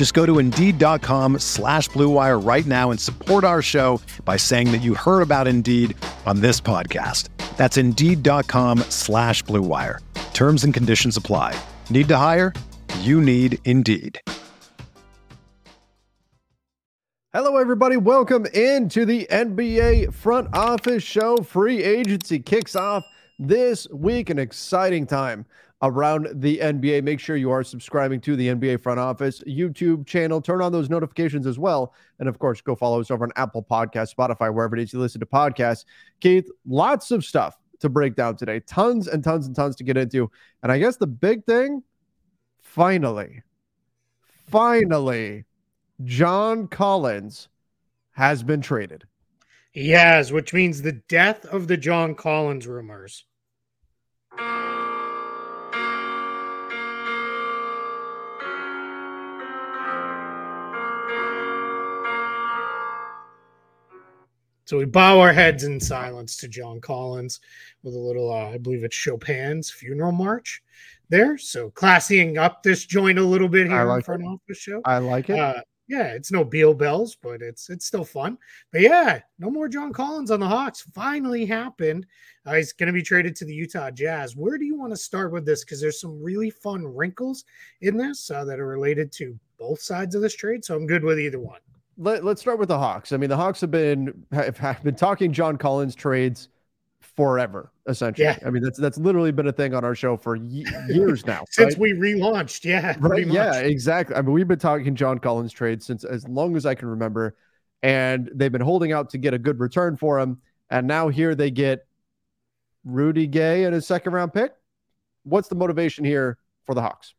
Just go to Indeed.com slash BlueWire right now and support our show by saying that you heard about Indeed on this podcast. That's Indeed.com slash BlueWire. Terms and conditions apply. Need to hire? You need Indeed. Hello, everybody. Welcome into the NBA Front Office Show. Free agency kicks off this week. An exciting time around the NBA. Make sure you are subscribing to the NBA Front Office YouTube channel. Turn on those notifications as well. And of course, go follow us over on Apple Podcasts, Spotify, wherever it is you listen to podcasts. Keith, lots of stuff to break down today. Tons and tons and tons to get into. And I guess the big thing, finally, finally, John Collins has been traded. Has, which means the death of the John Collins rumors. So we bow our heads in silence to John Collins with a little, uh, I believe it's Chopin's funeral march there. So classying up this joint a little bit here like in front office show. I like it. Uh, yeah, it's no Beal bells, but it's it's still fun. But yeah, no more John Collins on the Hawks. Finally happened. Uh, he's going to be traded to the Utah Jazz. Where do you want to start with this? Because there's some really fun wrinkles in this uh, that are related to both sides of this trade. So I'm good with either one. Let, us start with the Hawks. I mean, the Hawks have been have, have been talking John Collins trades forever, essentially. Yeah. I mean, that's that's literally been a thing on our show for ye- years now. Since right? we relaunched, yeah, right? much. Yeah, exactly. I mean, we've been talking John Collins trades since as long as I can remember, and they've been holding out to get a good return for him. And now here they get Rudy Gay and his second round pick. What's the motivation here for the Hawks?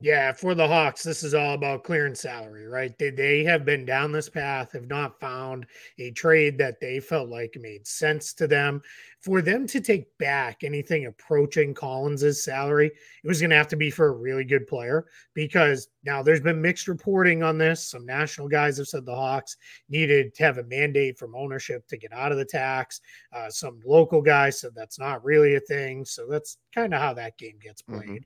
Yeah, for the Hawks, this is all about clearing salary, right? They, they have been down this path, have not found a trade that they felt like made sense to them. For them to take back anything approaching Collins's salary, it was going to have to be for a really good player because now there's been mixed reporting on this. Some national guys have said the Hawks needed to have a mandate from ownership to get out of the tax. Uh, some local guys said that's not really a thing. So that's kind of how that game gets played. Mm-hmm.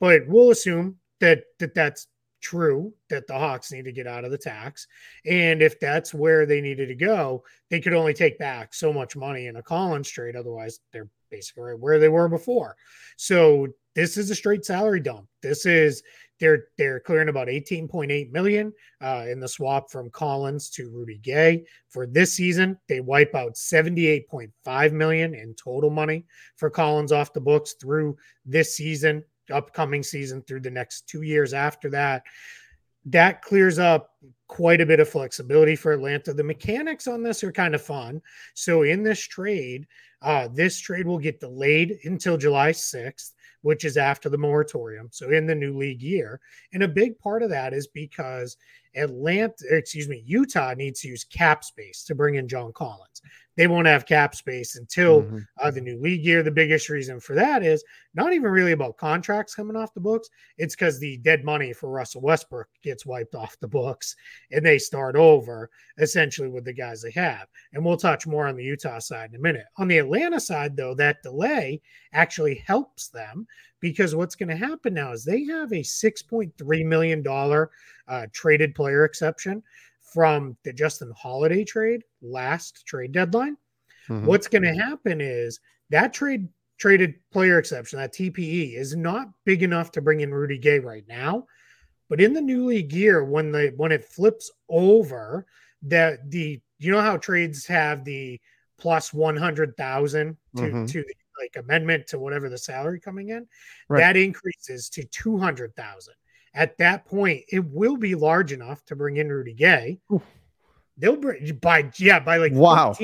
But we'll assume that that that's true that the Hawks need to get out of the tax. And if that's where they needed to go, they could only take back so much money in a Collins trade. Otherwise, they're basically right where they were before. So this is a straight salary dump. This is they're they're clearing about 18.8 million uh, in the swap from Collins to Rudy Gay for this season. They wipe out 78.5 million in total money for Collins off the books through this season upcoming season through the next two years after that. That clears up quite a bit of flexibility for Atlanta. The mechanics on this are kind of fun. So in this trade, uh, this trade will get delayed until July 6th, which is after the moratorium. So in the new league year. And a big part of that is because Atlanta, excuse me, Utah needs to use cap space to bring in John Collins they won't have cap space until mm-hmm. uh, the new league year. The biggest reason for that is not even really about contracts coming off the books. It's because the dead money for Russell Westbrook gets wiped off the books and they start over essentially with the guys they have. And we'll touch more on the Utah side in a minute. On the Atlanta side, though, that delay actually helps them because what's going to happen now is they have a $6.3 million uh, traded player exception from the Justin Holiday trade last trade deadline. Mm-hmm. What's going to happen is that trade traded player exception, that TPE, is not big enough to bring in Rudy Gay right now. But in the new league year, when the when it flips over, that the you know how trades have the plus one hundred thousand to mm-hmm. to the like amendment to whatever the salary coming in, right. that increases to 200,000. At that point, it will be large enough to bring in Rudy Gay. They'll bring by yeah, by like wow.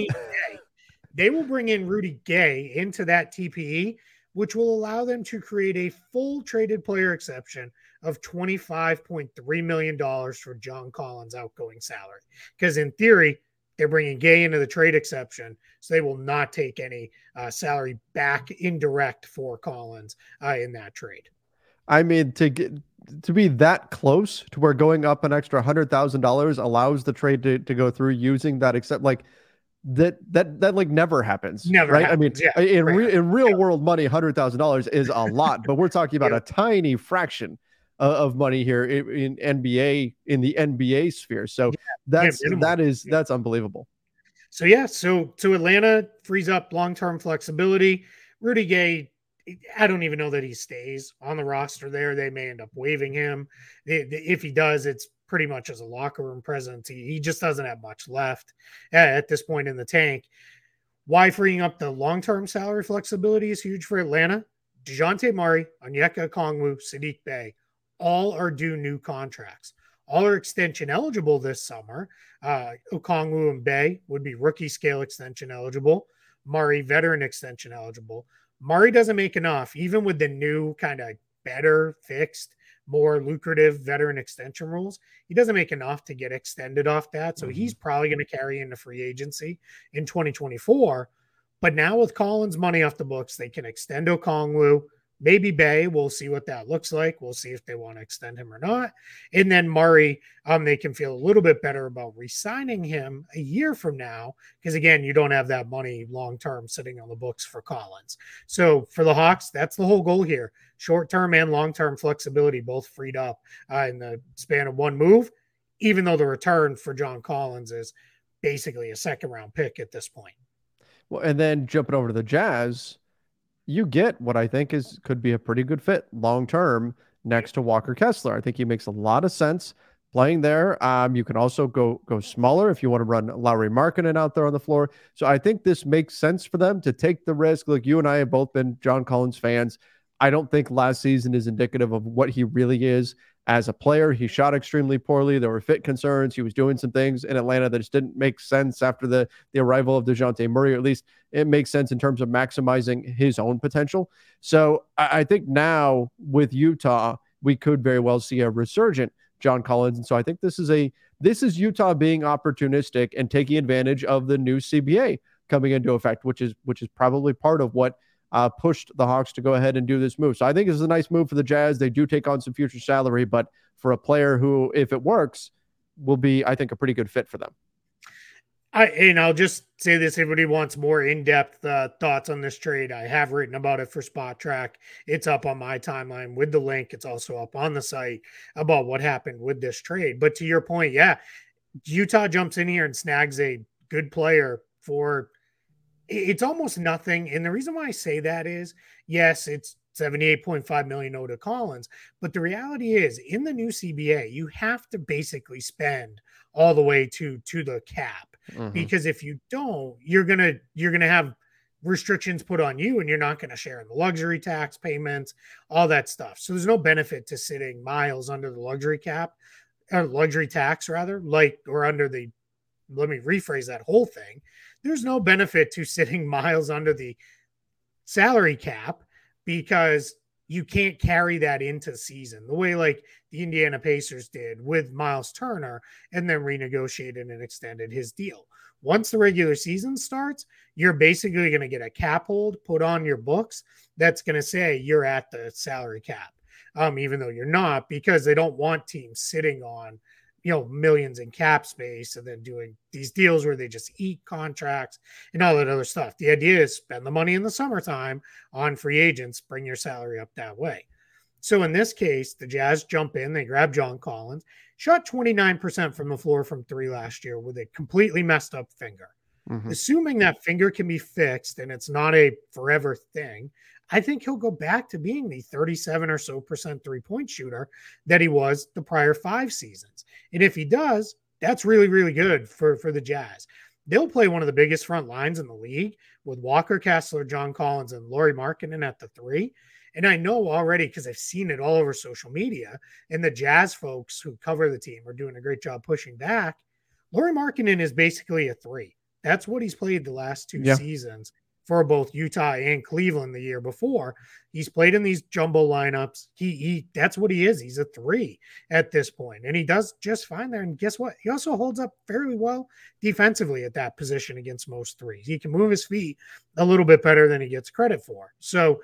they will bring in Rudy Gay into that TPE, which will allow them to create a full traded player exception of $25.3 million for John Collins' outgoing salary. Because in theory, they're bringing Gay into the trade exception, so they will not take any uh, salary back indirect for Collins uh, in that trade. I mean, to get to be that close to where going up an extra hundred thousand dollars allows the trade to, to go through using that except like that that that like never happens. Never right. Happens. I mean, yeah, in re- in real yeah. world money, hundred thousand dollars is a lot, but we're talking about yeah. a tiny fraction uh, of money here in, in, NBA in the NBA sphere. So that's that is that's unbelievable. So yeah, so so Atlanta frees up long term flexibility. Rudy Gay I don't even know that he stays on the roster there. They may end up waiving him. If he does, it's pretty much as a locker room presence. He, just doesn't have much left at this point in the tank. Why freeing up the long term salary flexibility is huge for Atlanta. Dejounte Murray, Onyeka Okongwu, Saddiq Bey, all are due new contracts. All are extension eligible this summer. Uh, Okongwu and Bey would be rookie scale extension eligible. Murray, veteran extension eligible. Murray doesn't make enough, even with the new kind of better fixed, more lucrative veteran extension rules. He doesn't make enough to get extended off that. So mm-hmm. he's probably going to carry into free agency in 2024. But now with Collins' money off the books, they can extend Okongwu maybe Bey. We'll see what that looks like. We'll see if they want to extend him or not. And then Murray, um, they can feel a little bit better about re-signing him a year from now because again, you don't have that money long term sitting on the books for Collins. So for the Hawks, that's the whole goal here: short term and long term flexibility, both freed up uh, in the span of one move. Even though the return for John Collins is basically a second round pick at this point. Well, and then jumping over to the Jazz you get what I think is could be a pretty good fit long term next to Walker Kessler. I think he makes a lot of sense playing there. Um, you can also go go smaller if you want to run Lauri Markkanen out there on the floor. So I think this makes sense for them to take the risk. Look, you and I have both been John Collins fans. I don't think last season is indicative of what he really is as a player. He shot extremely poorly. There were fit concerns. He was doing some things in Atlanta that just didn't make sense after the, the arrival of Dejounte Murray, or at least it makes sense in terms of maximizing his own potential. So I, I think now with Utah, we could very well see a resurgent John Collins. And so I think this is a this is Utah being opportunistic and taking advantage of the new CBA coming into effect, which is which is probably part of what uh, pushed the Hawks to go ahead and do this move. So I think this is a nice move for the Jazz. They do take on some future salary, but for a player who, if it works, will be, I think, a pretty good fit for them. I and I'll just say this: anybody wants more in-depth uh, thoughts on this trade, I have written about it for Spotrac. It's up on my timeline with the link. It's also up on the site about what happened with this trade. But to your point, yeah, Utah jumps in here and snags a good player for it's almost nothing. And the reason why I say that is yes, it's 78.5 million owed to Collins. But the reality is, in the new CBA, you have to basically spend all the way to to the cap. Mm-hmm. Because if you don't, you're gonna you're gonna have restrictions put on you and you're not going to share in the luxury tax payments, all that stuff. So there's no benefit to sitting miles under the luxury cap or luxury tax rather, like or under the let me rephrase that whole thing there's no benefit to sitting miles under the salary cap because you can't carry that into season the way like the Indiana Pacers did with Miles Turner and then renegotiated and extended his deal. Once the regular season starts, you're basically going to get a cap hold put on your books that's going to say you're at the salary cap, um, even though you're not, because they don't want teams sitting on you know millions in cap space and then doing these deals where they just eat contracts and all that other stuff. The idea is spend the money in the summertime on free agents bring your salary up that way. So in this case the jazz jump in they grab john collins shot 29% from the floor from three last year with a completely messed up finger. Mm-hmm. assuming that finger can be fixed and it's not a forever thing I think he'll go back to being the 37 or so percent three point shooter that he was the prior five seasons. And if he does, that's really, really good for, for the Jazz. they'll play one of the biggest front lines in the league with Walker Kessler, John Collins, and Lauri Markkanen at the three. And I know already because I've seen it all over social media, and the Jazz folks who cover the team are doing a great job pushing back. Lauri Markkanen is basically a three. That's what he's played the last two yeah. seasons for both Utah and Cleveland the year before. He's played in these jumbo lineups. He he that's what he is. He's a 3 at this point and he does just fine there and guess what? He also holds up fairly well defensively at that position against most threes. He can move his feet a little bit better than he gets credit for. So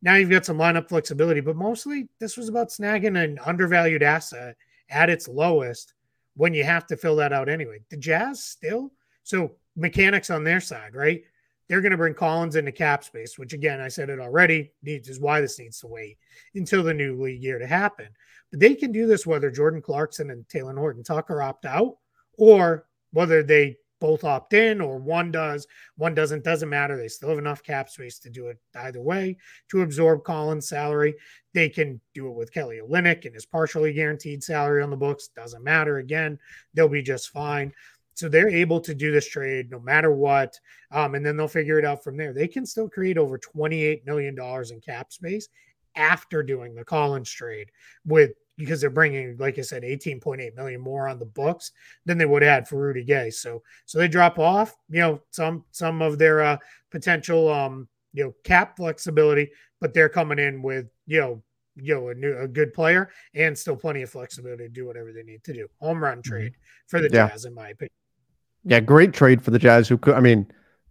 now you've got some lineup flexibility, but mostly this was about snagging an undervalued asset at its lowest when you have to fill that out anyway. The Jazz still so mechanics on their side, right? They're going to bring Collins into cap space, which again, I said it already, needs is why this needs to wait until the new league year to happen. But they can do this whether Jordan Clarkson and Talen Horton-Tucker opt out or whether they both opt in or one does, one doesn't, doesn't matter. They still have enough cap space to do it either way to absorb Collins' salary. They can do it with Kelly Olynyk and his partially guaranteed salary on the books. Doesn't matter. Again, they'll be just fine. So they're able to do this trade no matter what. Um, and then they'll figure it out from there. They can still create over $28 million in cap space after doing the Collins trade with because they're bringing, like I said, 18.8 million more on the books than they would have had for Rudy Gay. So, so they drop off, you know, some, some of their uh, potential, um, you know, cap flexibility, but they're coming in with, you know, you know, a new, a good player and still plenty of flexibility to do whatever they need to do. Home run mm-hmm. trade for the yeah. Jazz, in my opinion. Yeah, great trade for the Jazz. Who could, I mean,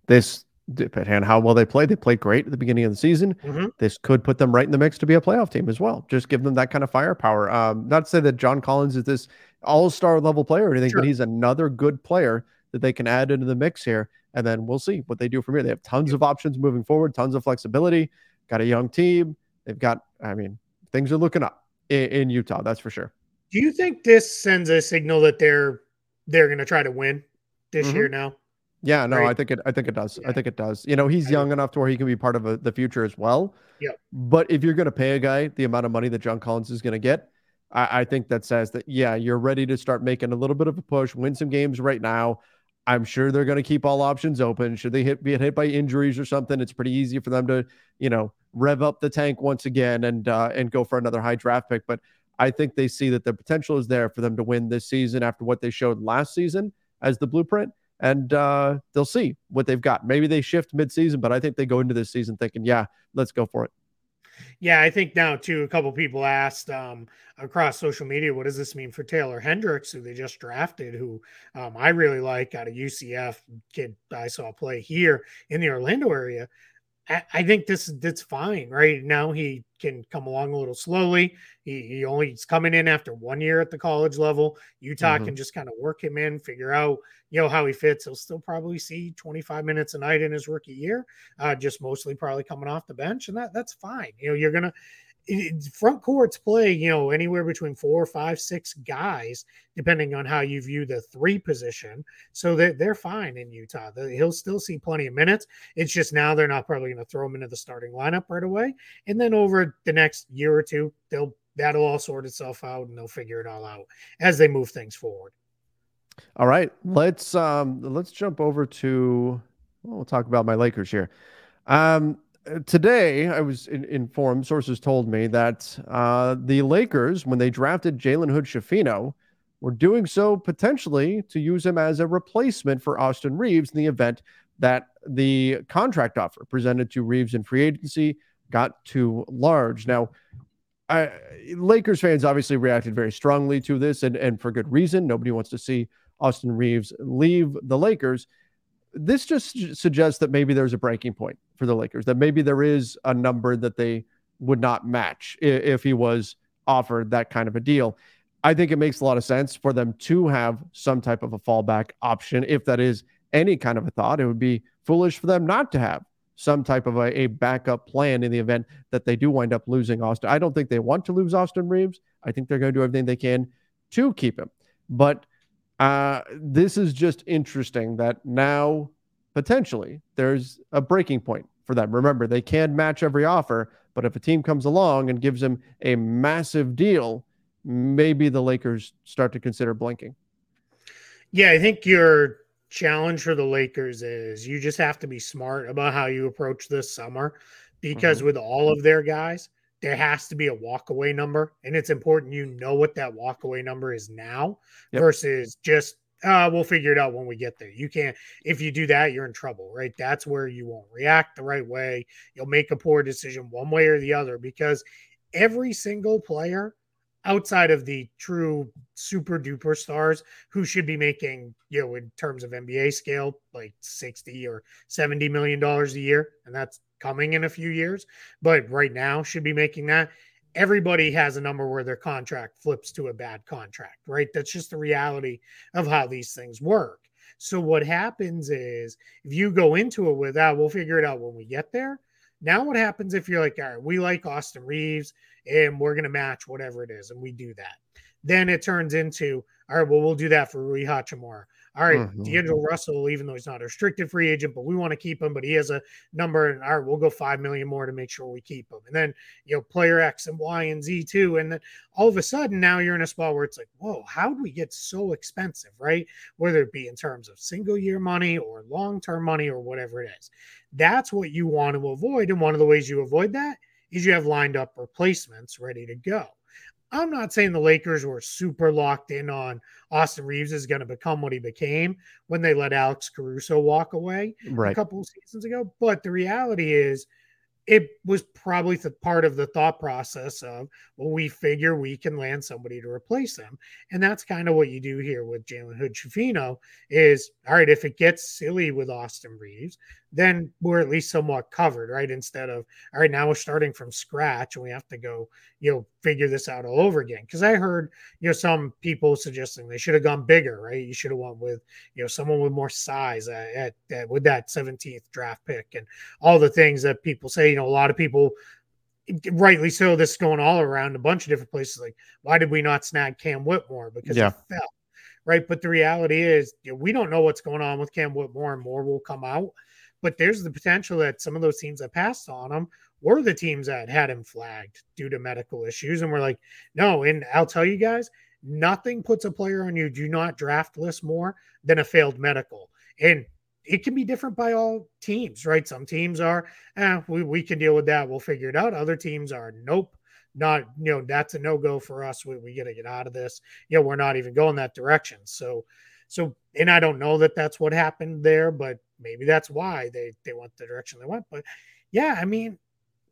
this depending on how well they play, they played great at the beginning of the season. Mm-hmm. This could put them right in the mix to be a playoff team as well. Just give them that kind of firepower. Um, not to say that John Collins is this all-star level player or anything, sure. but he's another good player that they can add into the mix here. And then we'll see what they do from here. They have tons of options moving forward, tons of flexibility. Got a young team. They've got, I mean, things are looking up in, in Utah. That's for sure. Do you think this sends a signal that they're they're going to try to win this mm-hmm. year now. Yeah, no, right? I think it. I think it does. Yeah. I think it does. You know, he's young enough to where he can be part of a, the future as well. Yeah. But if you're going to pay a guy the amount of money that John Collins is going to get, I, I, think that says that yeah, you're ready to start making a little bit of a push, win some games right now. I'm sure they're going to keep all options open. Should they hit, be hit by injuries or something, it's pretty easy for them to, you know, rev up the tank once again and uh, and go for another high draft pick. But I think they see that the potential is there for them to win this season after what they showed last season as the blueprint and uh, they'll see what they've got. Maybe they shift midseason, but I think they go into this season thinking, yeah, let's go for it. Yeah, I think now too. A couple people asked um, across social media, "What does this mean for Taylor Hendricks, who they just drafted? Who um, I really like out of UCF, kid I saw play here in the Orlando area. I, think this that's fine right now. He can come along a little slowly. He, he only he's coming in after one year at the college level. Utah mm-hmm. can just kind of work him in, figure out you know how he fits. He'll still probably see 25 minutes a night in his rookie year, uh, just mostly probably coming off the bench, and that that's fine. You know, you're gonna front courts play, you know, anywhere between four, five, six guys, depending on how you view the three position. So they're, they're fine in Utah. He'll still see plenty of minutes. It's just now they're not probably going to throw him into the starting lineup right away. And then over the next year or two, they'll that'll all sort itself out and they'll figure it all out as they move things forward. All right, let's um let's jump over to well, we'll talk about my Lakers here. Um today, I was in, informed, sources told me that uh, the Lakers, when they drafted Jalen Hood Schifino, were doing so potentially to use him as a replacement for Austin Reaves in the event that the contract offer presented to Reaves in free agency got too large. Now, I, Lakers fans obviously reacted very strongly to this, and, and for good reason. Nobody wants to see Austin Reaves leave the Lakers this just suggests that maybe there's a breaking point for the Lakers, that maybe there is a number that they would not match if he was offered that kind of a deal. I think it makes a lot of sense for them to have some type of a fallback option. If that is any kind of a thought, it would be foolish for them not to have some type of a, a backup plan in the event that they do wind up losing Austin. I don't think they want to lose Austin Reaves. I think they're going to do everything they can to keep him. But uh, this is just interesting that now potentially there's a breaking point for them. Remember, they can match every offer, but if a team comes along and gives them a massive deal, maybe the Lakers start to consider blinking. Yeah, I think you're challenge for the Lakers is you just have to be smart about how you approach this summer because mm-hmm. with all of their guys, there has to be a walkaway number. And it's important you know what that walkaway number is now yep. versus just, uh, we'll figure it out when we get there. You can't, if you do that, you're in trouble, right? That's where you won't react the right way. You'll make a poor decision one way or the other because every single player outside of the true super duper stars who should be making, you know, in terms of NBA scale, like 60 or 70 million dollars a year. And that's coming in a few years. But right now should be making that. Everybody has a number where their contract flips to a bad contract, right? That's just the reality of how these things work. So what happens is if you go into it with that, ah, we'll figure it out when we get there. Now, what happens if you're like, all right, we like Austin Reaves and we're going to match whatever it is, and we do that? Then it turns into, all right, well, we'll do that for Rui Hachimura. All right, mm-hmm. D'Angelo Russell, even though he's not a restricted free agent, but we want to keep him, but he has a number, and all right, we'll go five million more to make sure we keep him. And then you know, player X and Y and Z too. And then all of a sudden now you're in a spot where it's like, whoa, how do we get so expensive, right? Whether it be in terms of single year money or long term money or whatever it is. That's what you want to avoid. And one of the ways you avoid that is you have lined up replacements ready to go. I'm not saying the Lakers were super locked in on Austin Reaves is going to become what he became when they let Alex Caruso walk away right. a couple of seasons ago. But the reality is, it was probably the part of the thought process of, well, we figure we can land somebody to replace them. And that's kind of what you do here with Jalen Hood Schifino is, all right, if it gets silly with Austin Reaves, then we're at least somewhat covered, right? Instead of, all right, now we're starting from scratch and we have to go, you know, figure this out all over again. Cause I heard, you know, some people suggesting they should have gone bigger, right? You should have went with, you know, someone with more size at, at, at, with that 17th draft pick and all the things that people say, you know, a lot of people rightly so this is going all around a bunch of different places like why did we not snag cam whitmore because yeah. he fell right but the reality is you know, we don't know what's going on with cam whitmore and more will come out but there's the potential that some of those teams that passed on him were the teams that had him flagged due to medical issues. And we're like, no. And I'll tell you guys, nothing puts a player on your do not draft list more than a failed medical. And it can be different by all teams, right? Some teams are, eh, we, we can deal with that. We'll figure it out. Other teams are, nope, not, you know, that's a no go for us. We, we got to get out of this. You know, we're not even going that direction. So, so, and I don't know that that's what happened there, but maybe that's why they they went the direction they went. But yeah, I mean,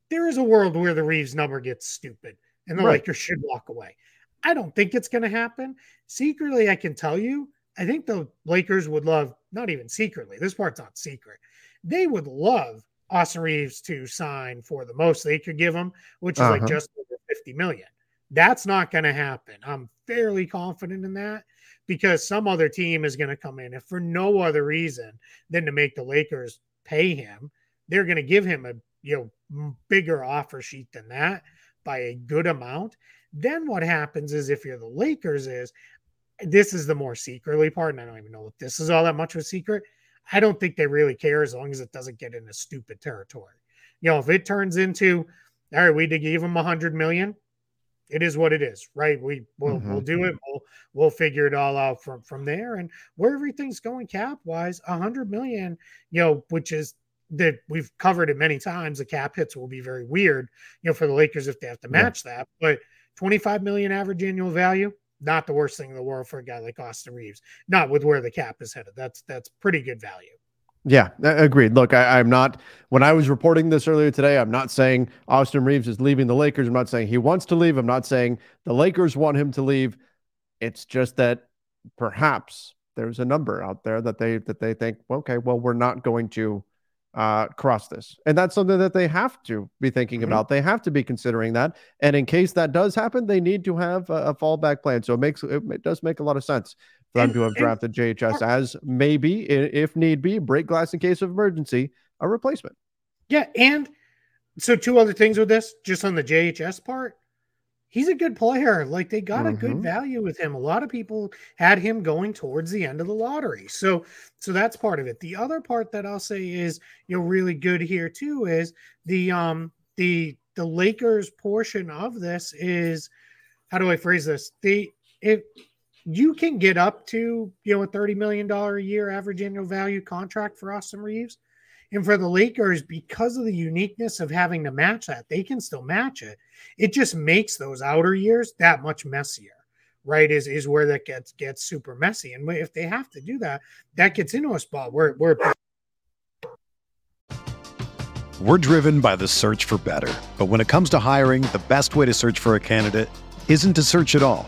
there is a world where the Reaves number gets stupid and the right. Lakers should walk away. I don't think it's going to happen. Secretly, I can tell you, I think the Lakers would love, not even secretly, this part's not secret. They would love Austin Reaves to sign for the most they could give him, which is uh-huh. like just over 50 million. That's not going to happen. I'm fairly confident in that because some other team is going to come in, if for no other reason than to make the Lakers pay him, they're going to give him a you know bigger offer sheet than that by a good amount. Then what happens is if you're the Lakers, is this is the more secretly part, and I don't even know if this is all that much of a secret. I don't think they really care as long as it doesn't get into stupid territory. You know, if it turns into all right, we did give him a hundred million, it is what it is, right? We will mm-hmm. we'll do it. We'll we'll figure it all out from from there. And where everything's going cap wise, a hundred million, you know, which is that we've covered it many times. The cap hits will be very weird, you know, for the Lakers if they have to match yeah. that. But 25 million average annual value, not the worst thing in the world for a guy like Austin Reaves. Not with where the cap is headed. That's that's pretty good value. Yeah, agreed. Look, I, am not, when I was reporting this earlier today, I'm not saying Austin Reaves is leaving the Lakers. I'm not saying he wants to leave. I'm not saying the Lakers want him to leave. It's just that perhaps there's a number out there that they that they think, okay, well, we're not going to uh, cross this, and that's something that they have to be thinking mm-hmm. about. They have to be considering that, and in case that does happen, they need to have a, a fallback plan. So it makes it, it does make a lot of sense for them to have drafted JHS as maybe, if need be, break glass in case of emergency, a replacement. Yeah, and so two other things with this, just on the JHS part, he's a good player. Like they got mm-hmm. a good mm-hmm. value with him. A lot of people had him going towards the end of the lottery. So so that's part of it. The other part that I'll say is, you know, really good here too is the um the the Lakers portion of this is how do I phrase this? The it you can get up to you know a thirty million dollar a year average annual value contract for Austin Reaves, And for the Lakers, because of the uniqueness of having to match that, they can still match it. It just makes those outer years that much messier, right? Is is where that gets gets super messy. And if they have to do that, that gets into a spot where where we're driven by the search for better. But when it comes to hiring, the best way to search for a candidate isn't to search at all.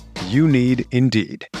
You need Indeed.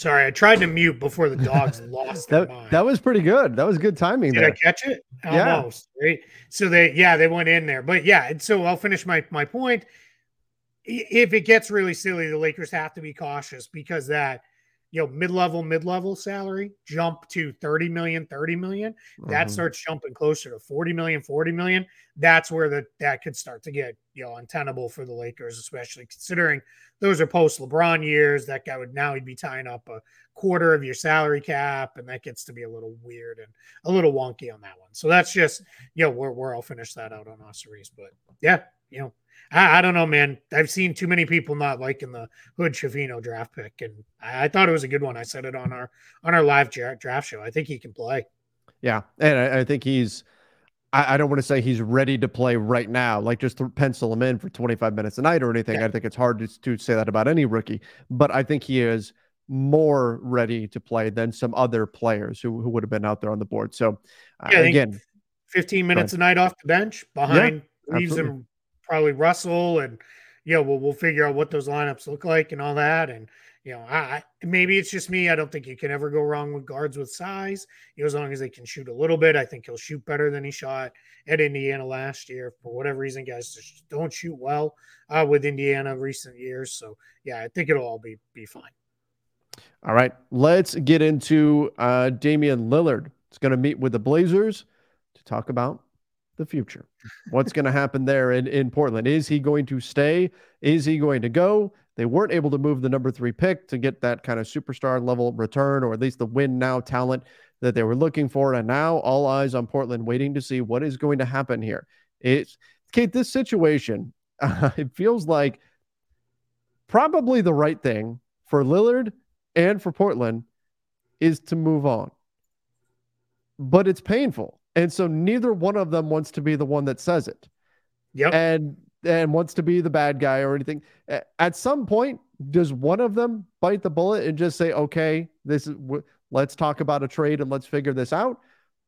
Sorry, I tried to mute before the dogs lost that. That was pretty good. That was good timing. Did there. I catch it? Almost. Yeah. Right. So they, yeah, they went in there. But yeah, and so I'll finish my my point. If it gets really silly, the Lakers have to be cautious because that you know mid-level mid-level salary jump to 30 million 30 million that mm-hmm. starts jumping closer to 40 million 40 million that's where the that could start to get you know untenable for the lakers especially considering those are post lebron years that guy would now he'd be tying up a quarter of your salary cap and that gets to be a little weird and a little wonky on that one so that's just you know where, where i'll finish that out on Osiris. but yeah you know I, don't know, man. I've seen too many people not liking the Hood Schifino draft pick, and I, I, thought it was a good one. I said it on our on our live draft show. I think he can play. Yeah, and I, I think he's. I, don't want to say he's ready to play right now, like just to pencil him in for 25 minutes a night or anything. Yeah. I think it's hard to, to say that about any rookie, but I think he is more ready to play than some other players who, who would have been out there on the board. So, yeah, uh, again, 15 minutes a night off the bench behind yeah, Reaves and probably Russell, and you know, we'll we'll figure out what those lineups look like and all that. And you know, I maybe it's just me. I don't think you can ever go wrong with guards with size. You know, as long as they can shoot a little bit, I think he'll shoot better than he shot at Indiana last year. For whatever reason, guys just don't shoot well uh, with Indiana recent years. So yeah, I think it'll all be be fine. All right, let's get into uh, Damian Lillard. It's going to meet with the Blazers to talk about the future. What's going to happen there in, in Portland? Is he going to stay? Is he going to go? They weren't able to move the number three pick to get that kind of superstar level return, or at least the win now talent that they were looking for. And now all eyes on Portland, waiting to see what is going to happen here. It's Kate, this situation, uh, it feels like probably the right thing for Lillard and for Portland is to move on. But it's painful and so neither one of them wants to be the one that says it. Yep. And and wants to be the bad guy or anything. At some point, does one of them bite the bullet and just say, "Okay, this is let's talk about a trade and let's figure this out,"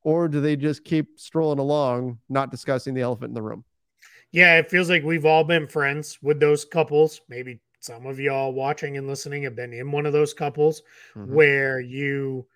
or do they just keep strolling along, not discussing the elephant in the room? Yeah, it feels like we've all been friends with those couples. Maybe some of y'all watching and listening have been in one of those couples mm-hmm. where you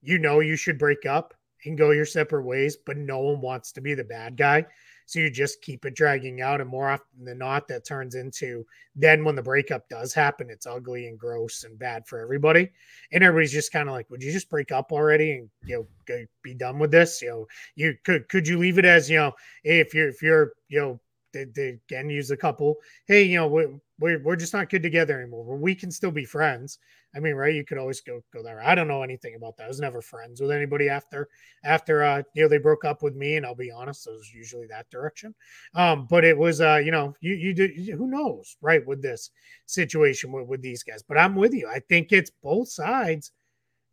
you know you should break up and go your separate ways, but no one wants to be the bad guy. So you just keep it dragging out. And more often than not, that turns into then when the breakup does happen, it's ugly and gross and bad for everybody. And everybody's just kind of like, would you just break up already and you know be done with this? You know, you could could you leave it as you know, hey, if you're if you're you know they, they again use a couple. Hey, you know, we, we're we're just not good together anymore. We can still be friends. I mean, right? You could always go go there. I don't know anything about that. I was never friends with anybody after after uh you know they broke up with me, and I'll be honest, it was usually that direction. Um, but it was uh, you know, you you did who knows, right, with this situation with, with these guys. But I'm with you. I think it's both sides.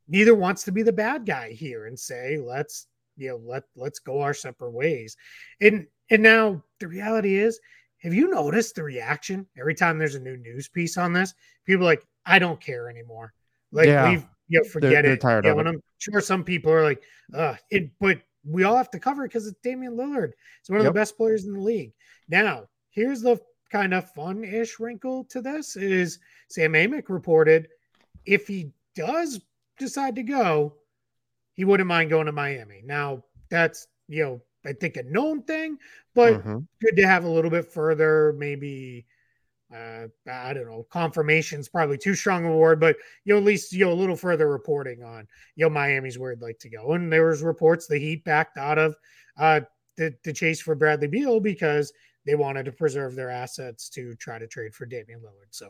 Neither wants to be the bad guy here and say, let's you know, let let's go our separate ways. And and now the reality is, have you noticed the reaction every time there's a new news piece on this? People like, I don't care anymore. Like yeah. we've you know, forget they're, they're it. Tired you know, and I'm sure some people are like, uh, it, but we all have to cover it because it's Damian Lillard. It's one of yep. the best players in the league. Now, here's the kind of fun-ish wrinkle to this is Sam Amick reported if he does decide to go, he wouldn't mind going to Miami. Now, that's you know I think a known thing, but mm-hmm. good to have a little bit further, maybe uh, I don't know, confirmation's probably too strong a word, but you know, at least you know a little further reporting on you know Miami's where I'd like to go. And there was reports the Heat backed out of uh the, the chase for Bradley Beal because they wanted to preserve their assets to try to trade for Damian Lillard. So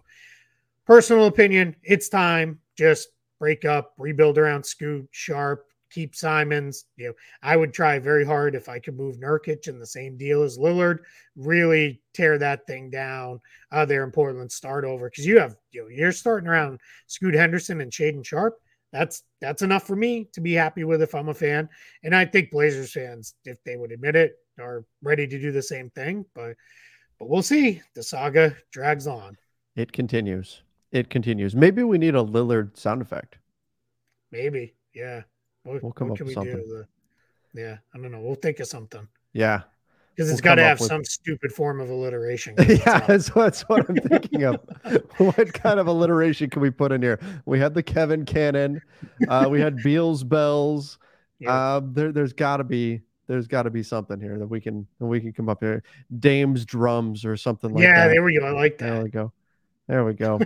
personal opinion, it's time. Just break up, rebuild around Scoot, Sharpe, keep Simons. You know, I would try very hard if I could move Nurkic in the same deal as Lillard. Really tear that thing down uh, there in Portland. Start over because you have you know you're starting around Scoot Henderson and Shaedon Sharpe. That's that's enough for me to be happy with if I'm a fan. And I think Blazers fans, if they would admit it, are ready to do the same thing. But but we'll see. The saga drags on. It continues. It continues. Maybe we need a Lillard sound effect. Maybe. Yeah. What, we'll come what up with something. Yeah, I don't know. We'll think of something. Yeah. Because it's we'll got to have some stupid form of alliteration. yeah, that's, that's what I'm thinking of. what kind of alliteration can we put in here? We had the Kevin Cannon. Uh, we had Beals Bells. Yeah. Uh, there, there's got to be there's got to be something here that we can that we can come up here. Dame's drums or something like yeah, that. Yeah, there we go. I like that. There we go. There we go.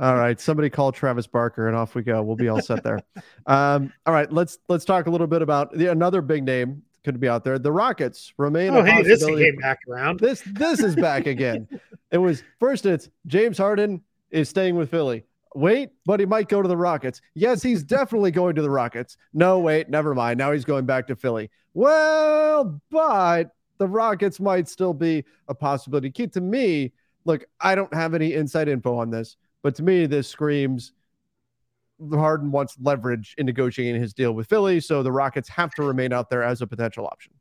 all right, somebody call Travis Barker, and off we go. We'll be all set there. Um, all right, let's let's talk a little bit about the, another big name could be out there. The Rockets remain. Oh, hey, this came back around. This this is back again. it was first. It's James Harden is staying with Philly. Wait, but he might go to the Rockets. Yes, he's definitely going to the Rockets. No, wait, never mind. Now he's going back to Philly. Well, but the Rockets might still be a possibility. Key to me look, I don't have any inside info on this, but to me, this screams Harden wants leverage in negotiating his deal with Philly. So the Rockets have to remain out there as a potential option.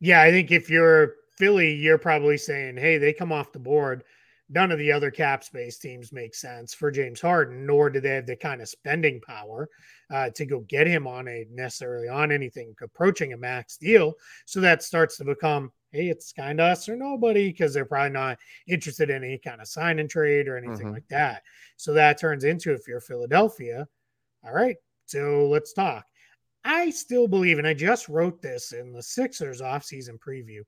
Yeah, I think if you're Philly, you're probably saying, hey, they come off the board. None of the other cap space teams make sense for James Harden, nor do they have the kind of spending power uh, to go get him on a necessarily on anything approaching a max deal. So that starts to become hey, it's kind of us or nobody because they're probably not interested in any kind of sign and trade or anything mm-hmm. like that. So that turns into if you're Philadelphia, all right, so let's talk. I still believe, and I just wrote this in the Sixers offseason preview.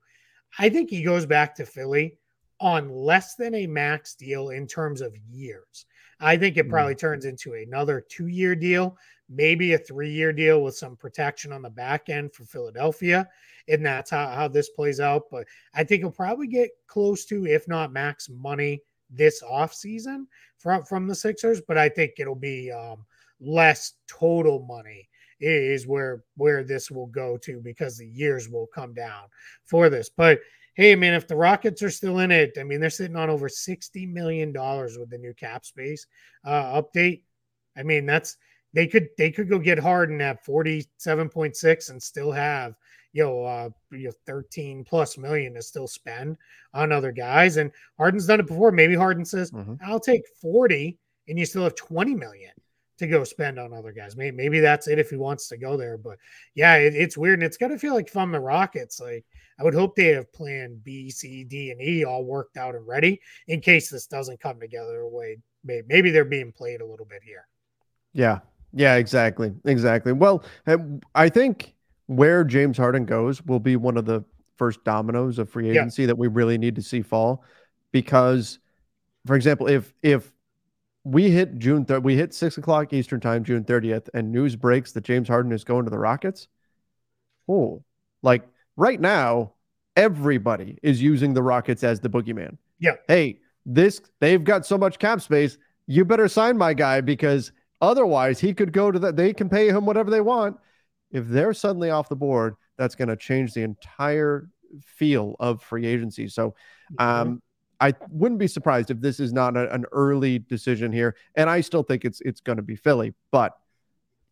I think he goes back to Philly on less than a max deal in terms of years. I think it mm-hmm. probably turns into another two year deal, maybe a three year deal with some protection on the back end for Philadelphia and that's how, how this plays out. But I think he'll probably get close to, if not max money this off season from from the Sixers. But I think it'll be um, less total money is where where this will go to because the years will come down for this. But hey, man, if the Rockets are still in it, I mean, they're sitting on over sixty million dollars with the new cap space uh, update. I mean, that's they could they could go get Harden at forty seven point six and still have you know, uh, you know, 13 plus million to still spend on other guys. And Harden's done it before. Maybe Harden says, mm-hmm. I'll take 40 and you still have 20 million to go spend on other guys. Maybe, maybe that's it if he wants to go there. But yeah, it, it's weird. And it's got to feel like if I'm the Rockets, like I would hope they have plan B, C, D, and E all worked out and ready in case this doesn't come together the way maybe, maybe they're being played a little bit here. Yeah. Yeah, exactly. Exactly. Well, I think where James Harden goes will be one of the first dominoes of free agency yeah. that we really need to see fall because for example if if we hit June third. We hit six o'clock Eastern time, June thirtieth, and news breaks that James Harden is going to the Rockets. Oh, like right now, everybody is using the Rockets as the boogeyman. Yeah. Hey, this they've got so much cap space. You better sign my guy because otherwise he could go to that. They can pay him whatever they want. If they're suddenly off the board, that's going to change the entire feel of free agency. So, um, I wouldn't be surprised if this is not a, an early decision here. And I still think it's it's going to be Philly, but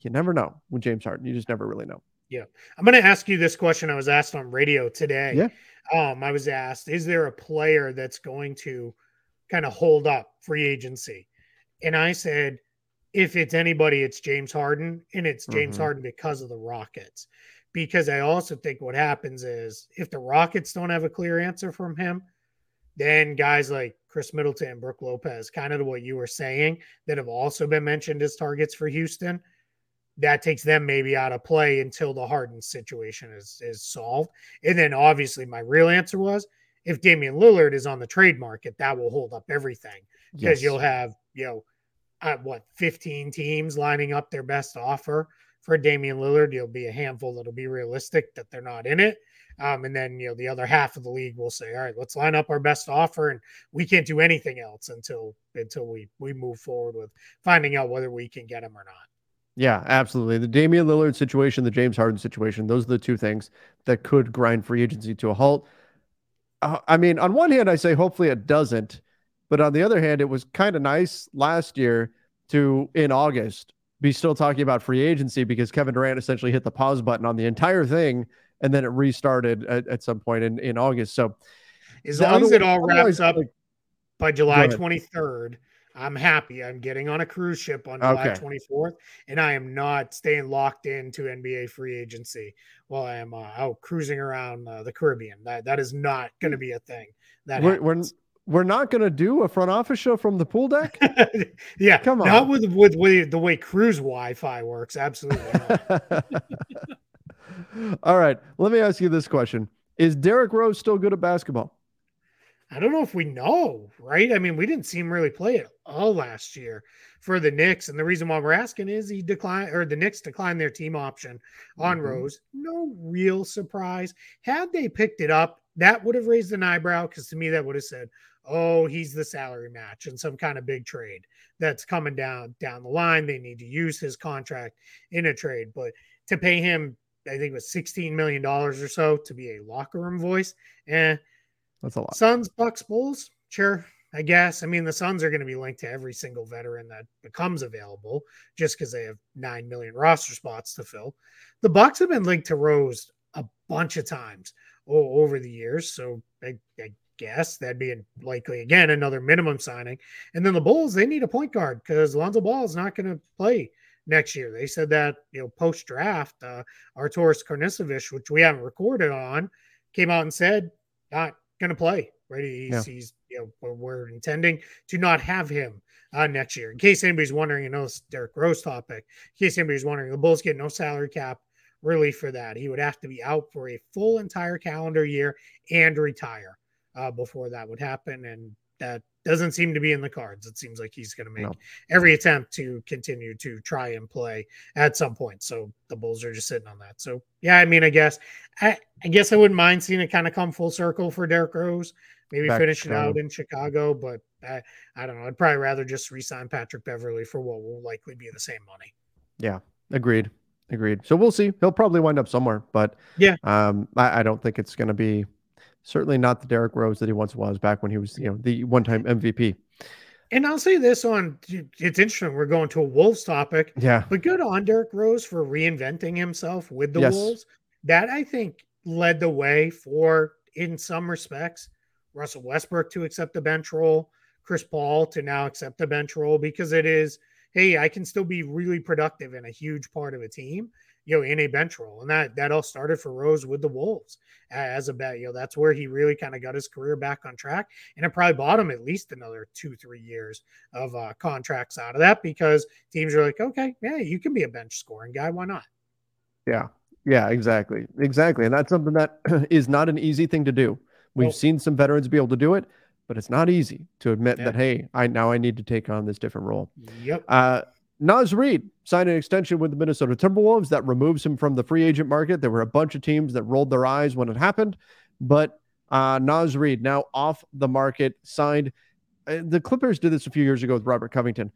you never know with James Harden. You just never really know. Yeah. I'm going to ask you this question I was asked on radio today. Yeah. Um, I was asked, is there a player that's going to kind of hold up free agency? And I said, if it's anybody, it's James Harden, and it's James mm-hmm. Harden because of the Rockets. Because I also think what happens is if the Rockets don't have a clear answer from him, then guys like Khris Middleton, and Brook Lopez, kind of what you were saying, that have also been mentioned as targets for Houston. That takes them maybe out of play until the Harden situation is is solved. And then obviously my real answer was if Damian Lillard is on the trade market, that will hold up everything because yes. you'll have, you know, uh, what 15 teams lining up their best offer for Damian Lillard. You'll be a handful that'll be realistic that they're not in it. Um, and then you know the other half of the league will say, all right, let's line up our best offer, and we can't do anything else until until we we move forward with finding out whether we can get him or not. Yeah, absolutely. The Damian Lillard situation, the James Harden situation, those are the two things that could grind free agency to a halt. Uh, I mean, on one hand, I say hopefully it doesn't, but on the other hand, it was kind of nice last year to in August be still talking about free agency because Kevin Durant essentially hit the pause button on the entire thing and then it restarted at, at some point in, in August. So as long as it all wraps up like, by July 23rd, I'm happy. I'm getting on a cruise ship on July okay. 24th, and I am not staying locked into NBA free agency while I am uh, out cruising around uh, the Caribbean. That that is not going to be a thing. That we're, we're, we're not going to do a front office show from the pool deck. yeah, come on. Not with with, with the way cruise Wi-Fi works. Absolutely. All right. Let me ask you this question Is Derrick Rose still good at basketball? I don't know if we know, right? I mean, we didn't see him really play it all last year for the Knicks. And the reason why we're asking is he declined or the Knicks declined their team option on mm-hmm. Rose. No real surprise. Had they picked it up, that would have raised an eyebrow because to me, that would have said, oh, he's the salary match and some kind of big trade that's coming down down the line. They need to use his contract in a trade. But to pay him I think it was $16 million or so to be a locker room voice. Eh, that's a lot. Suns, Bucks, Bulls, sure. I guess. I mean, the Suns are going to be linked to every single veteran that becomes available just because they have 9 million roster spots to fill. The Bucks have been linked to Rose a bunch of times over the years. So I, I guess that'd be likely, again, another minimum signing. And then the Bulls, they need a point guard because Lonzo Ball is not going to play next year. They said that you know post draft, uh, Arturas Karnisovas, which we haven't recorded on, came out and said not going to play. Right, he's, yeah. he's you know we're, intending to not have him uh, next year. In case anybody's wondering, you know, this Derrick Rose topic. In case anybody's wondering, the Bulls get no salary cap relief for that. He would have to be out for a full entire calendar year and retire uh, before that would happen, and that doesn't seem to be in the cards. It seems like he's going to make no. every attempt to continue to try and play at some point. So the Bulls are just sitting on that. So yeah, I mean, I guess I, I guess I wouldn't mind seeing it kind of come full circle for Derrick Rose. Maybe Back finish it out in Chicago, but I, I don't know. I'd probably rather just resign Patrick Beverley for what will likely be the same money. Yeah, agreed. Agreed. So we'll see. He'll probably wind up somewhere, but yeah, um, I, I don't think it's going to be certainly not the Derrick Rose that he once was back when he was, you know, the one-time MVP. And I'll say this on it's interesting. We're going to a Wolves topic. Yeah. But good on Derrick Rose for reinventing himself with the yes. Wolves. That I think led the way for, in some respects, Russell Westbrook to accept the bench role, Chris Paul to now accept the bench role because it is hey, I can still be really productive and a huge part of a team, you know, in a bench role. And that that all started for Rose with the Wolves as a bet. You know, that's where he really kind of got his career back on track. And it probably bought him at least another two, three years of uh, contracts out of that because teams are like, okay, yeah, you can be a bench scoring guy. Why not? Yeah. Yeah, exactly. Exactly. And that's something that is not an easy thing to do. We've well, seen some veterans be able to do it, but it's not easy to admit yeah. that, hey, I now I need to take on this different role. Yep. Uh, Naz Reid signed an extension with the Minnesota Timberwolves that removes him from the free agent market. There were a bunch of teams that rolled their eyes when it happened, but uh, Naz Reid now off the market, signed. Uh, the Clippers did this a few years ago with Robert Covington.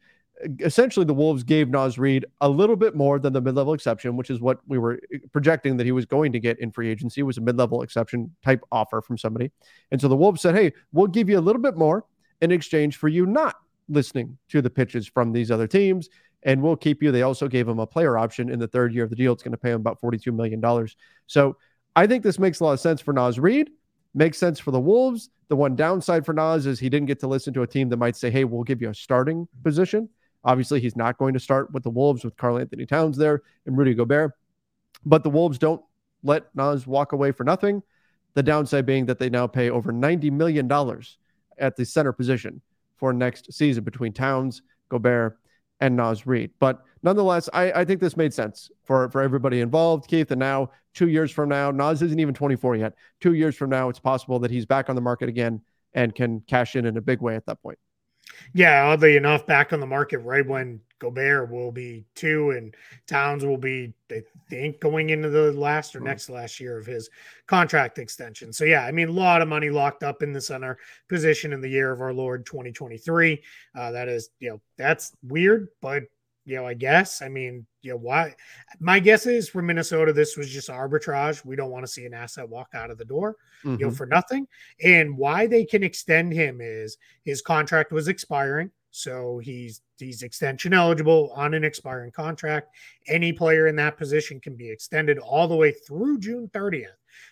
Essentially, the Wolves gave Naz Reid a little bit more than the mid-level exception, which is what we were uh, projecting that he was going to get in free agency. was a mid-level exception type offer from somebody, and so the Wolves said, "Hey, we'll give you a little bit more in exchange for you not listening to the pitches from these other teams." And we'll keep you. They also gave him a player option in the third year of the deal. It's going to pay him about $42 million. So I think this makes a lot of sense for Naz Reid. Makes sense for the Wolves. The one downside for Naz is he didn't get to listen to a team that might say, hey, we'll give you a starting position. Obviously, he's not going to start with the Wolves with Karl-Anthony Towns there and Rudy Gobert. But the Wolves don't let Naz walk away for nothing. The downside being that they now pay over $90 million at the center position for next season between Towns, Gobert, and Naz Reid. But nonetheless, I, I think this made sense for, for everybody involved, Keith. And now, two years from now, Naz isn't even 24 yet. Two years from now, it's possible that he's back on the market again and can cash in in a big way at that point. Yeah, oddly enough, back on the market right when Gobert will be two and Towns will be, I think, going into the last or hmm. next last year of his contract extension. So, yeah, I mean, a lot of money locked up in the center position in the year of our Lord 2023. Uh, that is, you know, that's weird, but you know, I guess. I mean, you know, why? My guess is for Minnesota, this was just arbitrage. We don't want to see an asset walk out of the door, mm-hmm. you know, mm-hmm. for nothing. And why they can extend him is his contract was expiring. So he's he's extension eligible on an expiring contract. Any player in that position can be extended all the way through June 30th.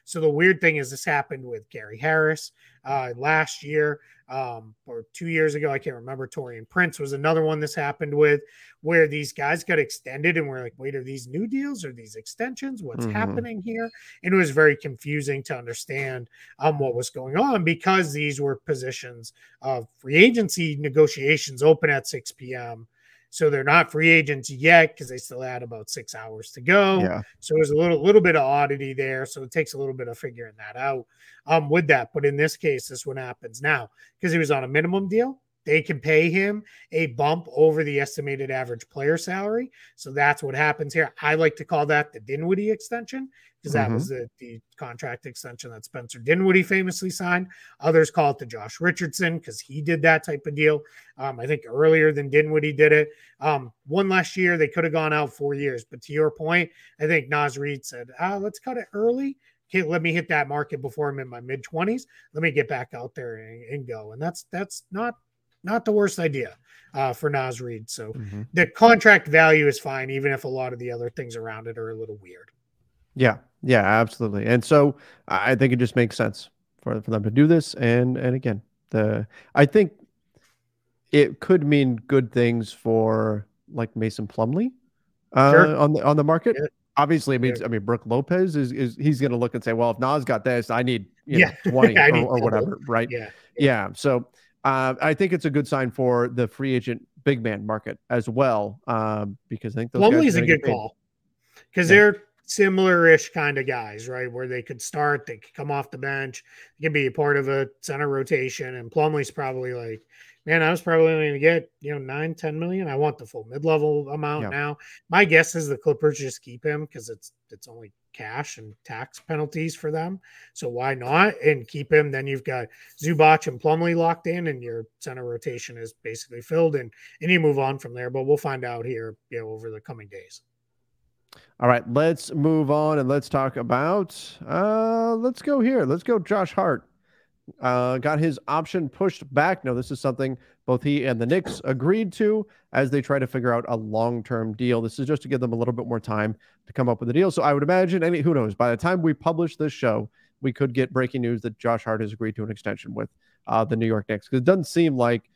So the weird thing is this happened with Gary Harris uh, last year um, or two years ago. I can't remember. Taurean Prince was another one this happened with, where these guys got extended, and we're like, wait, are these new deals? Are these extensions? What's mm-hmm. happening here? And it was very confusing to understand um, what was going on because these were positions of free agency negotiations open at 6 p.m. So they're not free agents yet because they still had about six hours to go. Yeah. So there's a little little bit of oddity there. So it takes a little bit of figuring that out um, with that. But in this case, this one happens now because he was on a minimum deal. They can pay him a bump over the estimated average player salary. So that's what happens here. I like to call that the Dinwiddie extension because that mm-hmm. was the, the contract extension that Spencer Dinwiddie famously signed. Others call it the Josh Richardson because he did that type of deal. Um, I think earlier than Dinwiddie did it. Um, one last year, they could have gone out four years. But to your point, I think Naz Reid said, ah, let's cut it early. Okay, let me hit that market before I'm in my mid 20s. Let me get back out there and, and, go. And that's that's not not the worst idea uh, for Naz Reid. So mm-hmm. the contract value is fine, even if a lot of the other things around it are a little weird. Yeah, yeah, absolutely. And so I think it just makes sense for, for them to do this. And and again, the I think it could mean good things for like Mason Plumlee uh, sure. on the on the market. Yeah. Obviously, it means I mean Brook Lopez is is he's going to look and say, well, if Naz got this, I need you know, yeah. twenty or, or, whatever, right? Yeah, yeah. So uh, I think it's a good sign for the free agent big man market as well, um, because I think those Plumlee's a good call because yeah. they're similar-ish kind of guys, right? Where they could start, they could come off the bench, they could be a part of a center rotation. And Plumlee's probably like, man, I was probably going to get, you know, nine, 10 million. I want the full mid-level amount yeah. now. My guess is the Clippers just keep him because it's it's only cash and tax penalties for them. So why not? And keep him. Then you've got Zubac and Plumlee locked in, and your center rotation is basically filled, and and you move on from there. But we'll find out here, you know, over the coming days. All right, let's move on and let's talk about. Uh, let's go here. Let's go. Josh Hart uh, got his option pushed back. No, this is something both he and the Knicks agreed to as they try to figure out a long-term deal. This is just to give them a little bit more time to come up with a deal. So I would imagine, any who knows, by the time we publish this show, we could get breaking news that Josh Hart has agreed to an extension with uh, the New York Knicks because it doesn't seem like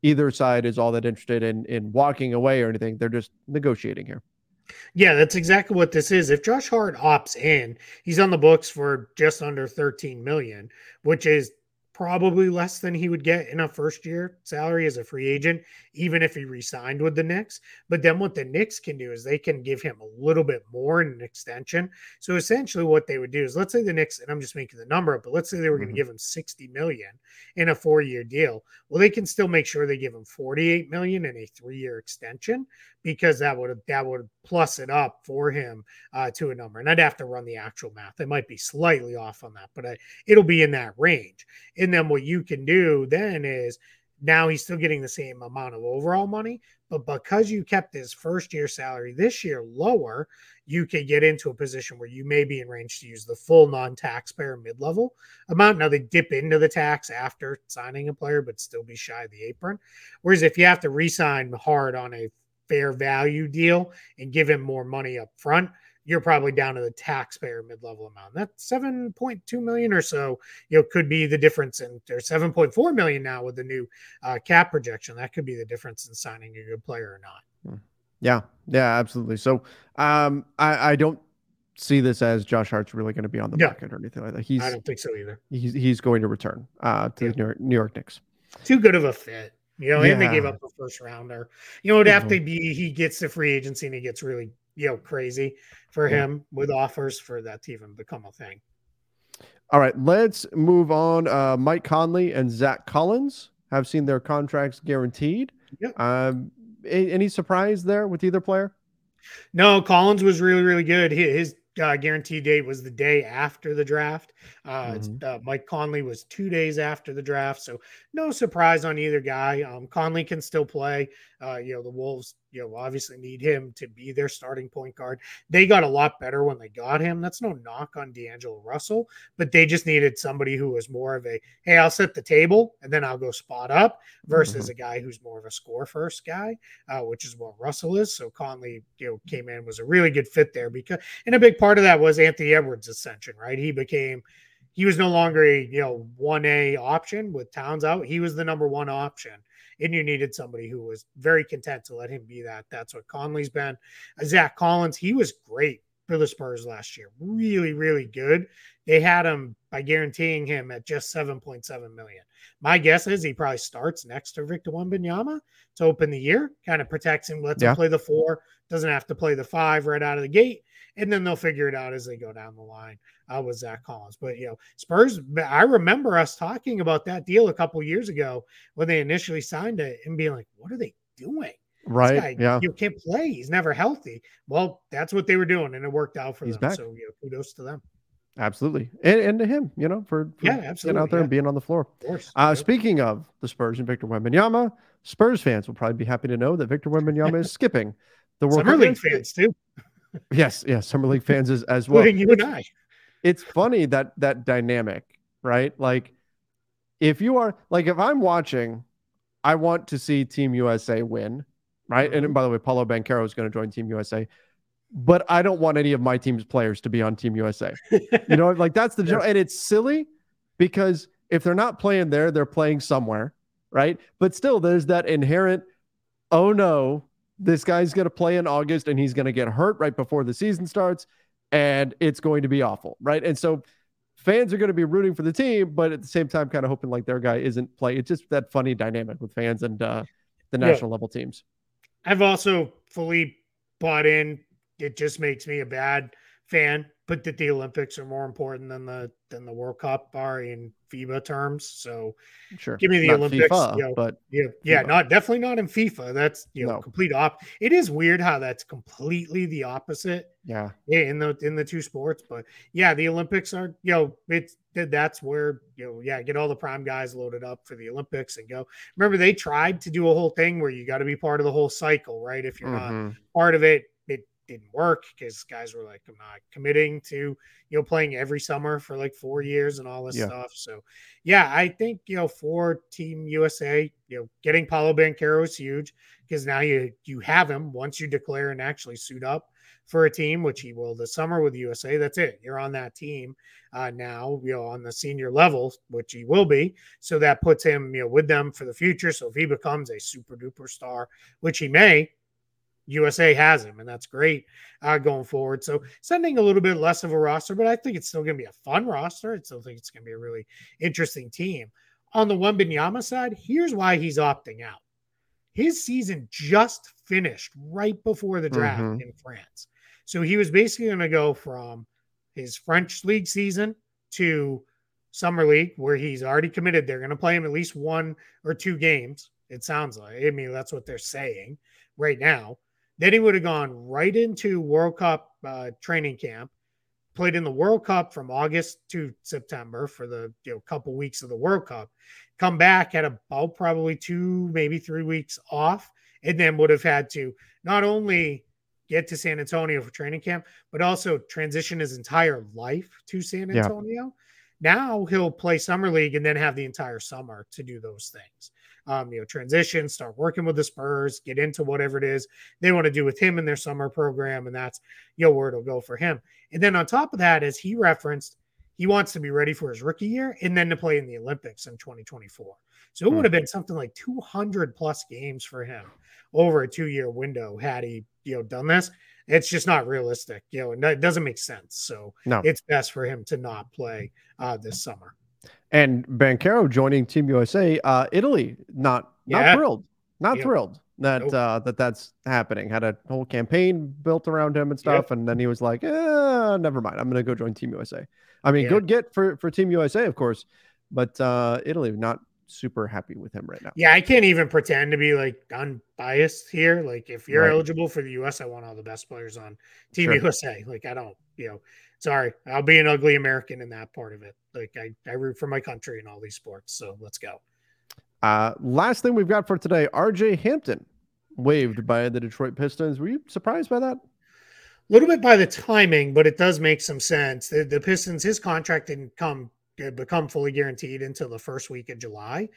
either side is all that interested in in walking away or anything. They're just negotiating here. Yeah, that's exactly what this is. If Josh Hart opts in, he's on the books for just under 13 million, which is probably less than he would get in a first year salary as a free agent, even if he re-signed with the Knicks. But then what the Knicks can do is they can give him a little bit more in an extension. So essentially what they would do is let's say the Knicks, and I'm just making the number up, but let's say they were mm-hmm. going to give him 60 million in a four-year deal. Well, they can still make sure they give him 48 million in a three-year extension because that would that would plus it up for him uh, to a number. And I'd have to run the actual math. It might be slightly off on that, but I, it'll be in that range. And then what you can do then is now he's still getting the same amount of overall money, but because you kept his first year salary this year lower, you could get into a position where you may be in range to use the full non-taxpayer mid-level amount. Now they dip into the tax after signing a player, but still be shy of the apron. Whereas if you have to re-sign Hart on a fair value deal and give him more money up front, you're probably down to the taxpayer mid-level amount. That 7.2 million or so, you know, could be the difference in there's 7.4 million now with the new uh, cap projection. That could be the difference in signing a good player or not. Hmm. Yeah, yeah, absolutely. So um, I, I don't see this as Josh Hart's really going to be on the yeah. market or anything like that. He's I don't think so either. He's he's going to return uh, to yeah. the New York, New York Knicks. Too good of a fit. You know, yeah. and they gave up a first rounder. You know, it'd have to mm-hmm. be he gets the free agency and he gets really, you know, crazy for yeah. him with offers for that to even become a thing. All right, let's move on. Uh, Mike Conley and Zach Collins have seen their contracts guaranteed. Yeah. Um, any surprise there with either player? No, Collins was really, really good. His uh, guarantee date was the day after the draft. Uh, mm-hmm. uh, Mike Conley was two days after the draft, so no surprise on either guy. Um, Conley can still play. Uh, you know, the Wolves, you know, obviously need him to be their starting point guard. They got a lot better when they got him. That's no knock on D'Angelo Russell, but they just needed somebody who was more of a, hey, I'll set the table and then I'll go spot up versus mm-hmm. a guy who's more of a score first guy, uh, which is what Russell is. So Conley, you know, came in was a really good fit there because, and a big part of that was Anthony Edwards' ascension, right? He became he was no longer a you know one A option with Towns out. He was the number one option, and you needed somebody who was very content to let him be that. That's what Conley's been. Uh, Zach Collins, he was great for the Spurs last year. Really, really good. They had him by guaranteeing him at just 7.7 million. My guess is he probably starts next to Victor Wembanyama to open the year, kind of protects him, lets yeah. him play the four, doesn't have to play the five right out of the gate and then they'll figure it out as they go down the line uh, with Zach Collins. But you know, Spurs. I remember us talking about that deal a couple years ago when they initially signed it and being like, "What are they doing?" Right. Guy, yeah. You can't play. He's never healthy. Well, that's what they were doing, and it worked out for He's them. Back. So you know, kudos to them. Absolutely, and, and to him, you know, for, for yeah, absolutely, getting out there yeah. and being on the floor. Of course. Uh. Speaking of the Spurs and Victor Wembanyama, Spurs fans will probably be happy to know that Victor Wembanyama is skipping the World Summer League fans too yes, yes, Summer League fans as, as well. you and I. It's funny that that dynamic, right? Like, if you are like, if I'm watching, I want to see Team USA win, right? Mm-hmm. And by the way, Paolo Banchero is going to join Team USA, but I don't want any of my team's players to be on Team USA. you know, like that's the yeah. and it's silly because if they're not playing there, they're playing somewhere, right? But still, there's that inherent, oh no, this guy's going to play in August and he's going to get hurt right before the season starts and it's going to be awful, right? And so fans are going to be rooting for the team, but at the same time, kind of hoping like their guy isn't play. It's just that funny dynamic with fans and uh, the national yeah. level teams. I've also fully bought in. It just makes me a bad fan, but that the Olympics are more important than the than the World Cup are in FIBA terms. So sure, give me the not Olympics. FIFA, you know, but yeah, yeah, not definitely not in FIFA. That's you know no. complete op. It is weird how that's completely the opposite. Yeah, in the in the two sports, but yeah, the Olympics are you know it's that's where you know yeah get all the prime guys loaded up for the Olympics and go. Remember they tried to do a whole thing where you got to be part of the whole cycle, right? If you're mm-hmm. not part of it, didn't work because guys were like, I'm not committing to, you know, playing every summer for like four years and all this yeah. stuff. So, yeah, I think, you know, for Team USA, you know, getting Paolo Banchero is huge because now you you have him once you declare and actually suit up for a team, which he will this summer with USA. That's it. You're on that team uh, now, you know, on the senior level, which he will be. So that puts him, you know, with them for the future. So if he becomes a super duper star, which he may, USA has him, and that's great uh, going forward. So sending a little bit less of a roster, but I think it's still going to be a fun roster. I still think it's going to be a really interesting team. On the Wembanyama side, here's why he's opting out. His season just finished right before the draft mm-hmm. in France. So he was basically going to go from his French league season to summer league, where he's already committed. They're going to play him at least one or two games. It sounds like. I mean, that's what they're saying right now. Then he would have gone right into World Cup uh, training camp, played in the World Cup from August to September for the you know couple weeks of the World Cup, come back at about probably two maybe three weeks off, and then would have had to not only get to San Antonio for training camp, but also transition his entire life to San Antonio. Yeah. Now he'll play summer league and then have the entire summer to do those things um, you know, transition, start working with the Spurs, get into whatever it is they want to do with him in their summer program. And that's, you know, where it'll go for him. And then on top of that, as he referenced, he wants to be ready for his rookie year and then to play in the Olympics in 2024. So it would have been something like 200 plus games for him over a two year window had he, you know, done this. It's just not realistic, you know, and it doesn't make sense. So no. it's best for him to not play uh, this summer. And Banchero joining Team USA, uh, Italy, not not yeah. thrilled, not yep. thrilled that nope. uh, that that's happening. Had a whole campaign built around him and stuff, yep. and then he was like, eh, "Never mind, I'm going to go join Team USA." I mean, yeah. good get for for Team USA, of course, but uh, Italy not super happy with him right now. Yeah, I can't even pretend to be like unbiased here. Like, if you're right. eligible for the US, I want all the best players on Team sure. USA. Like, I don't, you know, sorry, I'll be an ugly American in that part of it. Like I, I root for my country in all these sports. So let's go. Uh, last thing we've got for today, RJ Hampton waived by the Detroit Pistons. Were you surprised by that? A little bit by the timing, but it does make some sense. The, the Pistons, his contract didn't come become fully guaranteed until the first week of July.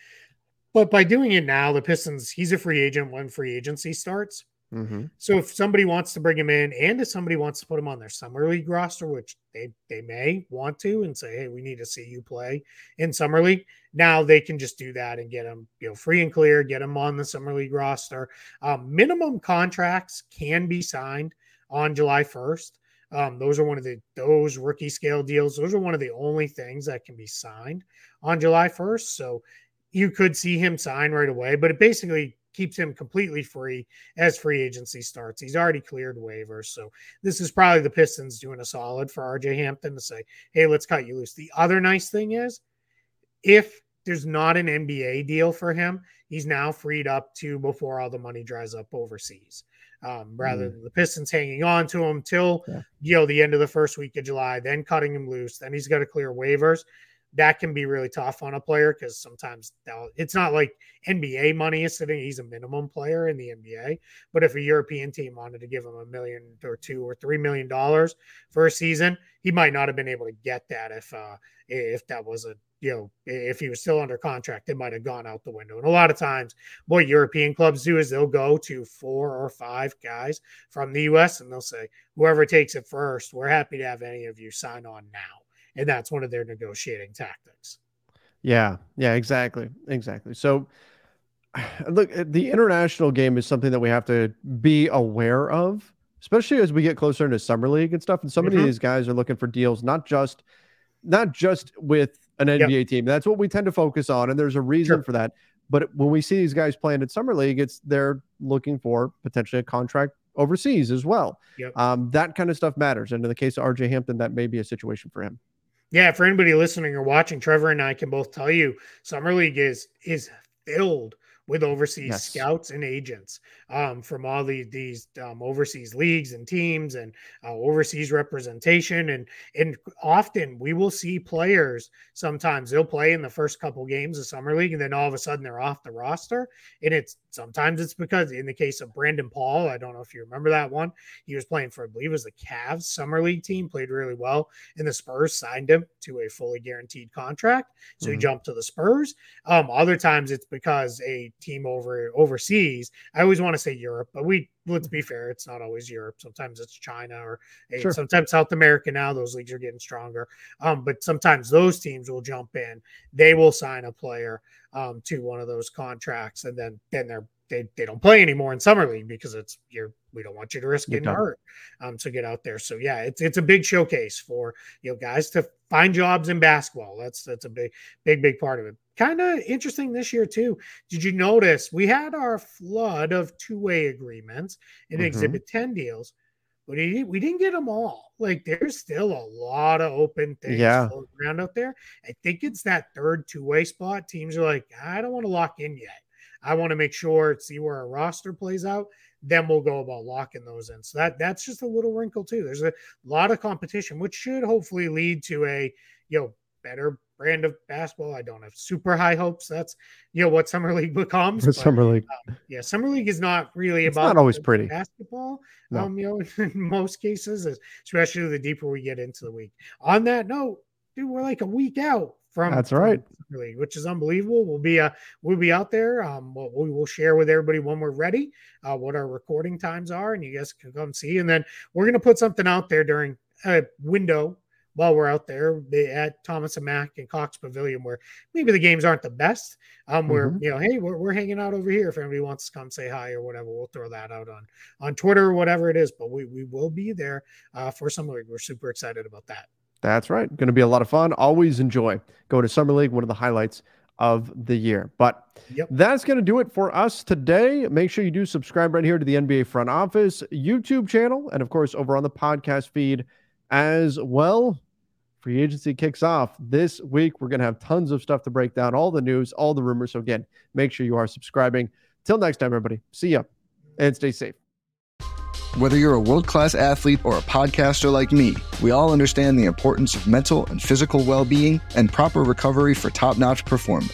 But by doing it now, the Pistons, he's a free agent when free agency starts. Mm-hmm. So if somebody wants to bring him in, and if somebody wants to put him on their summer league roster, which they they may want to, and say, hey, we need to see you play in summer league. Now they can just do that and get him, you know, free and clear, get him on the summer league roster. Um, minimum contracts can be signed on July first. Um, those are one of the those rookie scale deals. Those are one of the only things that can be signed on July first. So you could see him sign right away, but it basically keeps him completely free as free agency starts. He's already cleared waivers. So this is probably the Pistons doing a solid for RJ Hampton to say, hey, let's cut you loose. The other nice thing is if there's not an NBA deal for him, he's now freed up to before all the money dries up overseas. Um, rather mm. than the Pistons hanging on to him till yeah. you know the end of the first week of July, then cutting him loose, then he's got to clear waivers that can be really tough on a player because sometimes it's not like NBA money is sitting. He's a minimum player in the NBA, but if a European team wanted to give him a million or two or three million dollars for a season, he might not have been able to get that if uh, if that was a you know if he was still under contract, it might have gone out the window. And a lot of times, what European clubs do is they'll go to four or five guys from the U.S. and they'll say, whoever takes it first, we're happy to have any of you sign on now and that's one of their negotiating tactics. Yeah, yeah, exactly, exactly. So, look, the international game is something that we have to be aware of, especially as we get closer into summer league and stuff. And so many mm-hmm. of these guys are looking for deals, not just, not just with an NBA yep. team. That's what we tend to focus on, and there's a reason sure. for that. But when we see these guys playing at summer league, it's they're looking for potentially a contract overseas as well. Yep. Um, that kind of stuff matters. And in the case of RJ Hampton, that may be a situation for him yeah, for anybody listening or watching, Trevor and I can both tell you summer league is is filled with overseas yes. scouts and agents um, from all the, these um, overseas leagues and teams and uh, overseas representation. And and often we will see players. Sometimes they'll play in the first couple games of summer league, and then all of a sudden they're off the roster. And it's sometimes it's because in the case of Brandon Paul, I don't know if you remember that one. He was playing for I believe it was the Cavs summer league team, played really well, and the Spurs signed him to a fully guaranteed contract. So mm-hmm. he jumped to the Spurs. Um, other times it's because a team over overseas. I always want to say Europe, but we let's be fair, it's not always Europe. Sometimes it's China or hey, Sure. sometimes South America. Now those leagues are getting stronger, um, but sometimes those teams will jump in. They will sign a player um, to one of those contracts, and then then they're they, they don't play anymore in summer league because it's you're we don't want you to risk getting hurt um, to get out there. So yeah, it's it's a big showcase for you know guys to find jobs in basketball. That's that's a big big big part of it. Kind of interesting this year too. Did you notice we had our flood of two way agreements and Mhm. Exhibit Ten deals, but we didn't get them all. Like there's still a lot of open things Yeah. around out there. I think it's that third two way spot. Teams are like, I don't want to lock in yet. I want to make sure see where our roster plays out. Then we'll go about locking those in. So that that's just a little wrinkle too. There's a lot of competition, which should hopefully lead to a you know better brand of basketball. I don't have super high hopes. That's you know what summer league becomes. But, summer league. yeah, summer league is not really It's about not always pretty. basketball. No. Um, you know, in most cases, especially the deeper we get into the week. On that note, dude, we're like a week out from That's from right. Summer League, which is unbelievable. We'll be uh we'll be out there. Um, we'll, we will share with everybody when we're ready, uh, what our recording times are, and you guys can come see. And then we're gonna put something out there during a window while we're out there at Thomas and Mack and Cox Pavilion, where maybe the games aren't the best. Um, where Mhm. you know, hey, we're, we're hanging out over here. If anybody wants to come say hi or whatever, we'll throw that out on on Twitter or whatever it is. But we we will be there uh, for Summer League. We're super excited about that. That's right. Going to be a lot of fun. Always enjoy going to Summer League, one of the highlights of the year. But Yep. that's going to do it for us today. Make sure you do subscribe right here to the NBA Front Office YouTube channel and, of course, over on the podcast feed as well. Free agency kicks off this week. We're going to have tons of stuff to break down, all the news, all the rumors. So, again, make sure you are subscribing. Till next time, everybody. See ya and stay safe. Whether you're a world class athlete or a podcaster like me, we all understand the importance of mental and physical well being and proper recovery for top notch performance.